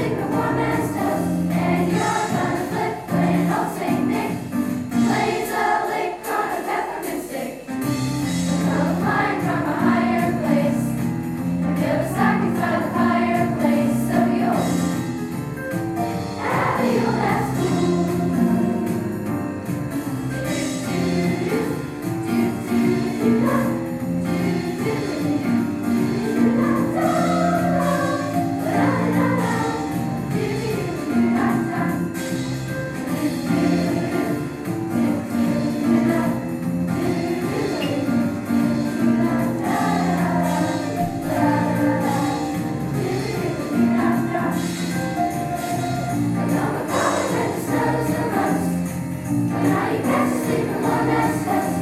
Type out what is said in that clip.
take a woman's dust. Blessing on us.